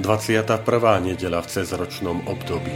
21. nedela v cezročnom období.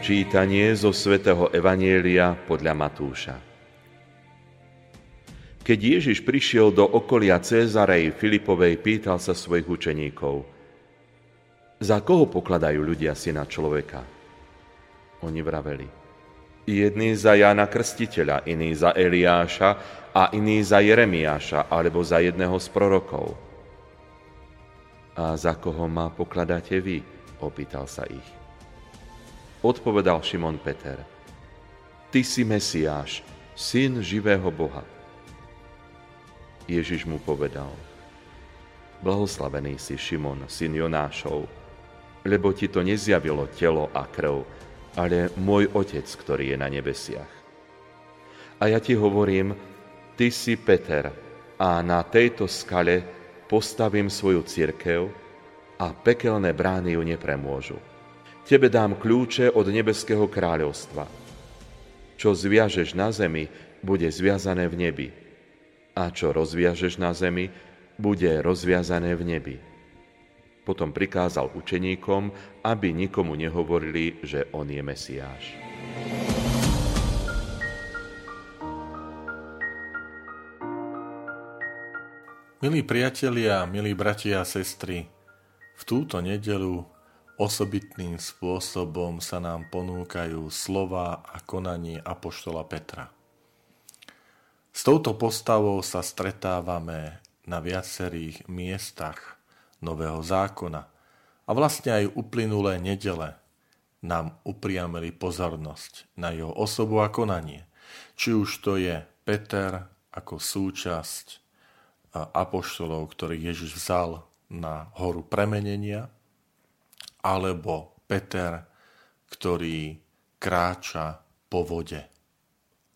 Čítanie zo svätého Evanielia podľa Matúša. Keď Ježiš prišiel do okolia Cézarej Filipovej, pýtal sa svojich učeníkov, za koho pokladajú ľudia syna človeka? Oni vraveli, Jedný za Jána Krstiteľa, iný za Eliáša a iný za Jeremiáša alebo za jedného z prorokov. A za koho ma pokladáte vy? Opýtal sa ich. Odpovedal Šimon Peter. Ty si Mesiáš, syn živého Boha. Ježiš mu povedal. Blahoslavený si Šimon, syn Jonášov, lebo ti to nezjavilo telo a krv, ale môj Otec, ktorý je na nebesiach. A ja ti hovorím, ty si Peter a na tejto skale postavím svoju církev a pekelné brány ju nepremôžu. Tebe dám kľúče od nebeského kráľovstva. Čo zviažeš na zemi, bude zviazané v nebi. A čo rozviažeš na zemi, bude rozviazané v nebi. Potom prikázal učeníkom, aby nikomu nehovorili, že on je Mesiáš. Milí priatelia, milí bratia a sestry, v túto nedelu osobitným spôsobom sa nám ponúkajú slova a konanie Apoštola Petra. S touto postavou sa stretávame na viacerých miestach Nového zákona a vlastne aj uplynulé nedele nám upriamili pozornosť na jeho osobu a konanie. Či už to je Peter ako súčasť apoštolov, ktorých Ježiš vzal na horu premenenia, alebo Peter, ktorý kráča po vode,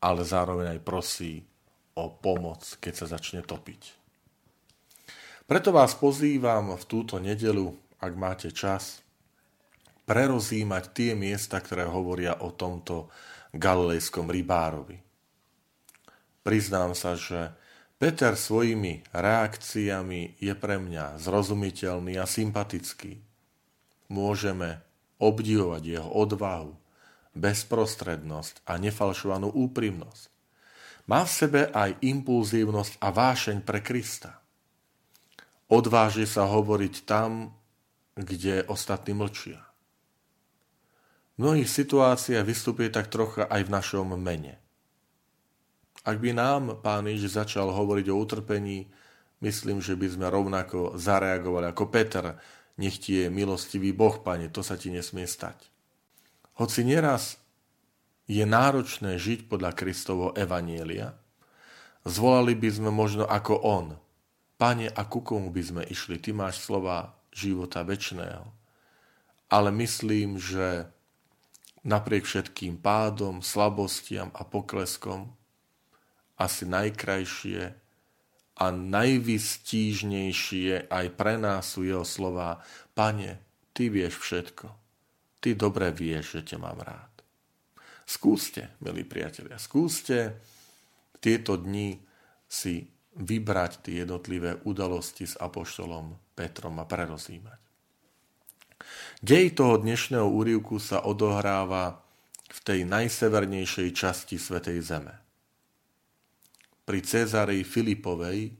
ale zároveň aj prosí o pomoc, keď sa začne topiť. Preto vás pozývam v túto nedelu, ak máte čas, prerozímať tie miesta, ktoré hovoria o tomto galilejskom rybárovi. Priznám sa, že Peter svojimi reakciami je pre mňa zrozumiteľný a sympatický. Môžeme obdivovať jeho odvahu, bezprostrednosť a nefalšovanú úprimnosť. Má v sebe aj impulzívnosť a vášeň pre Krista. Odváži sa hovoriť tam, kde ostatní mlčia. V mnohých situáciách vystupuje tak trocha aj v našom mene. Ak by nám pán Ježiš začal hovoriť o utrpení, myslím, že by sme rovnako zareagovali ako Peter. Nech ti je milostivý Boh, pane, to sa ti nesmie stať. Hoci nieraz je náročné žiť podľa Kristovo evanielia, zvolali by sme možno ako on – Pane, a ku komu by sme išli? Ty máš slova života väčšného. Ale myslím, že napriek všetkým pádom, slabostiam a pokleskom asi najkrajšie a najvystížnejšie aj pre nás sú jeho slova Pane, Ty vieš všetko. Ty dobre vieš, že ťa mám rád. Skúste, milí priatelia, skúste tieto dni si vybrať tie jednotlivé udalosti s apoštolom Petrom a prerozímať. Dej toho dnešného úrivku sa odohráva v tej najsevernejšej časti Svetej Zeme. Pri Cezarej Filipovej,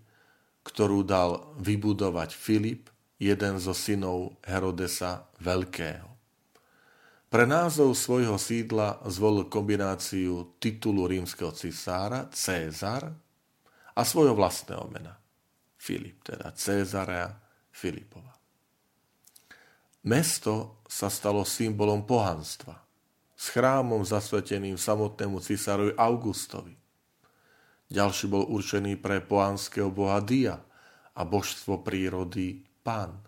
ktorú dal vybudovať Filip, jeden zo synov Herodesa Veľkého. Pre názov svojho sídla zvolil kombináciu titulu rímskeho cisára Cézar a svojho vlastného mena. Filip, teda Cezarea Filipova. Mesto sa stalo symbolom pohanstva, s chrámom zasveteným samotnému cisárovi Augustovi. Ďalší bol určený pre poánskeho boha Dia a božstvo prírody Pán.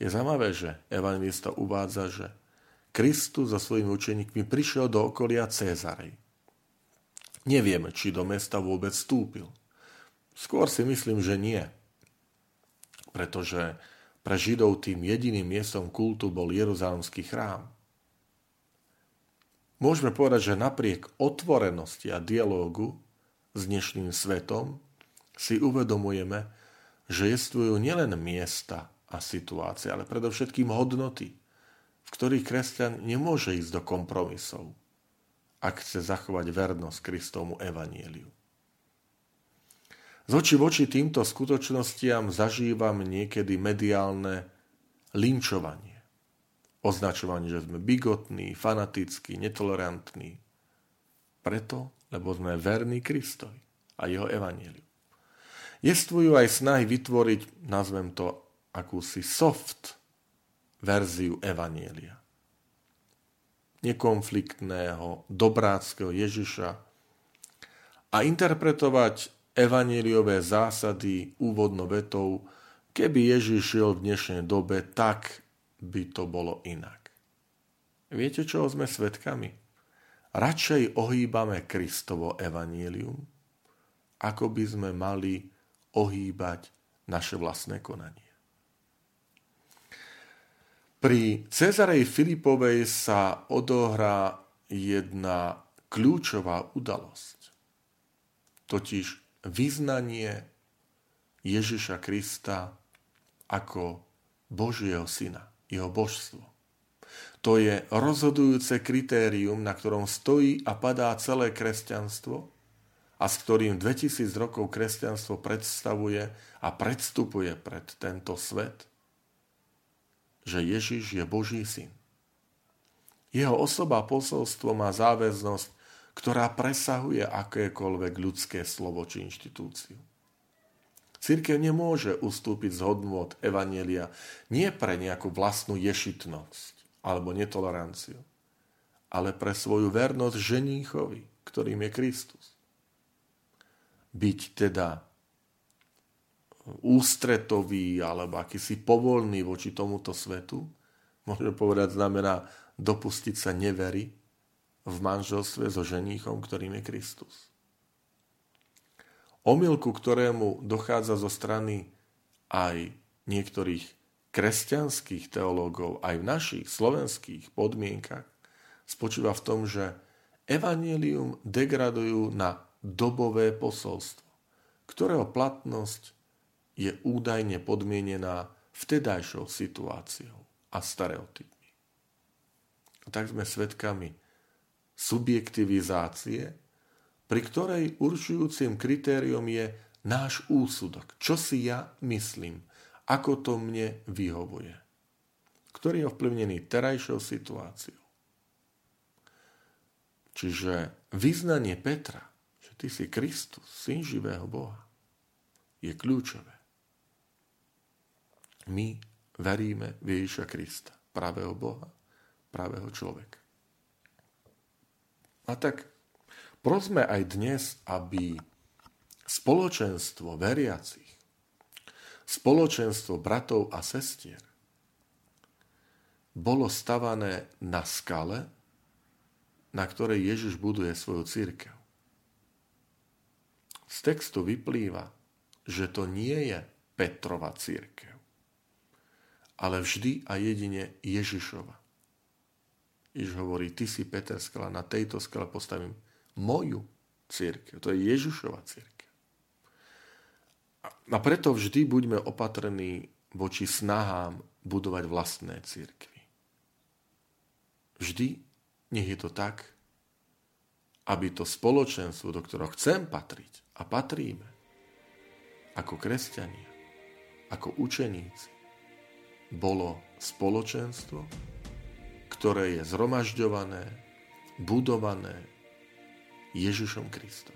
Je zaujímavé, že evangelista uvádza, že Kristus so svojimi učeníkmi prišiel do okolia Cézarej. Nevieme, či do mesta vôbec vstúpil. Skôr si myslím, že nie. Pretože pre Židov tým jediným miestom kultu bol Jeruzalemský chrám. Môžeme povedať, že napriek otvorenosti a dialógu s dnešným svetom si uvedomujeme, že jestvujú nielen miesta a situácie, ale predovšetkým hodnoty, v ktorých kresťan nemôže ísť do kompromisov, ak chce zachovať vernosť Kristovmu evanieliu. Z oči voči týmto skutočnostiam zažívam niekedy mediálne linčovanie. Označovanie, že sme bigotní, fanatickí, netolerantní. Preto, lebo sme verní Kristovi a jeho evanieliu. Jestvujú aj snahy vytvoriť, nazvem to, akúsi soft verziu evanielia. Nekonfliktného, dobráckého Ježiša a interpretovať evaníliové zásady úvodno vetou, keby Ježiš šiel v dnešnej dobe, tak by to bolo inak. Viete, čo sme svetkami? Radšej ohýbame Kristovo evanílium, ako by sme mali ohýbať naše vlastné konanie. Pri Cezarej Filipovej sa odohrá jedna kľúčová udalosť. Totiž vyznanie Ježiša Krista ako Božieho syna, jeho božstvo. To je rozhodujúce kritérium, na ktorom stojí a padá celé kresťanstvo a s ktorým 2000 rokov kresťanstvo predstavuje a predstupuje pred tento svet, že Ježiš je Boží syn. Jeho osoba posolstvo má záväznosť ktorá presahuje akékoľvek ľudské slovo či inštitúciu. Církev nemôže ustúpiť z hodnôt Evanielia nie pre nejakú vlastnú ješitnosť alebo netoleranciu, ale pre svoju vernosť ženíchovi, ktorým je Kristus. Byť teda ústretový alebo akýsi povolný voči tomuto svetu, môžeme povedať, znamená dopustiť sa nevery v manželstve so ženíchom, ktorým je Kristus. Omylku, ktorému dochádza zo strany aj niektorých kresťanských teológov, aj v našich slovenských podmienkach, spočíva v tom, že evanelium degradujú na dobové posolstvo, ktorého platnosť je údajne podmienená vtedajšou situáciou a stereotypmi. A tak sme svedkami subjektivizácie, pri ktorej určujúcim kritériom je náš úsudok. Čo si ja myslím? Ako to mne vyhovuje? Ktorý je ovplyvnený terajšou situáciou. Čiže vyznanie Petra, že ty si Kristus, syn živého Boha, je kľúčové. My veríme v Ježiša Krista, pravého Boha, pravého človeka. A tak prosme aj dnes, aby spoločenstvo veriacich, spoločenstvo bratov a sestier bolo stavané na skale, na ktorej Ježiš buduje svoju církev. Z textu vyplýva, že to nie je Petrova církev, ale vždy a jedine Ježišova. Ježiš hovorí, ty si Peter skala, na tejto skale postavím moju církev. To je Ježišova církev. A preto vždy buďme opatrení voči snahám budovať vlastné církvy. Vždy nech je to tak, aby to spoločenstvo, do ktorého chcem patriť a patríme, ako kresťania, ako učeníci, bolo spoločenstvo, ktoré je zhromažďované, budované Ježišom Kristom.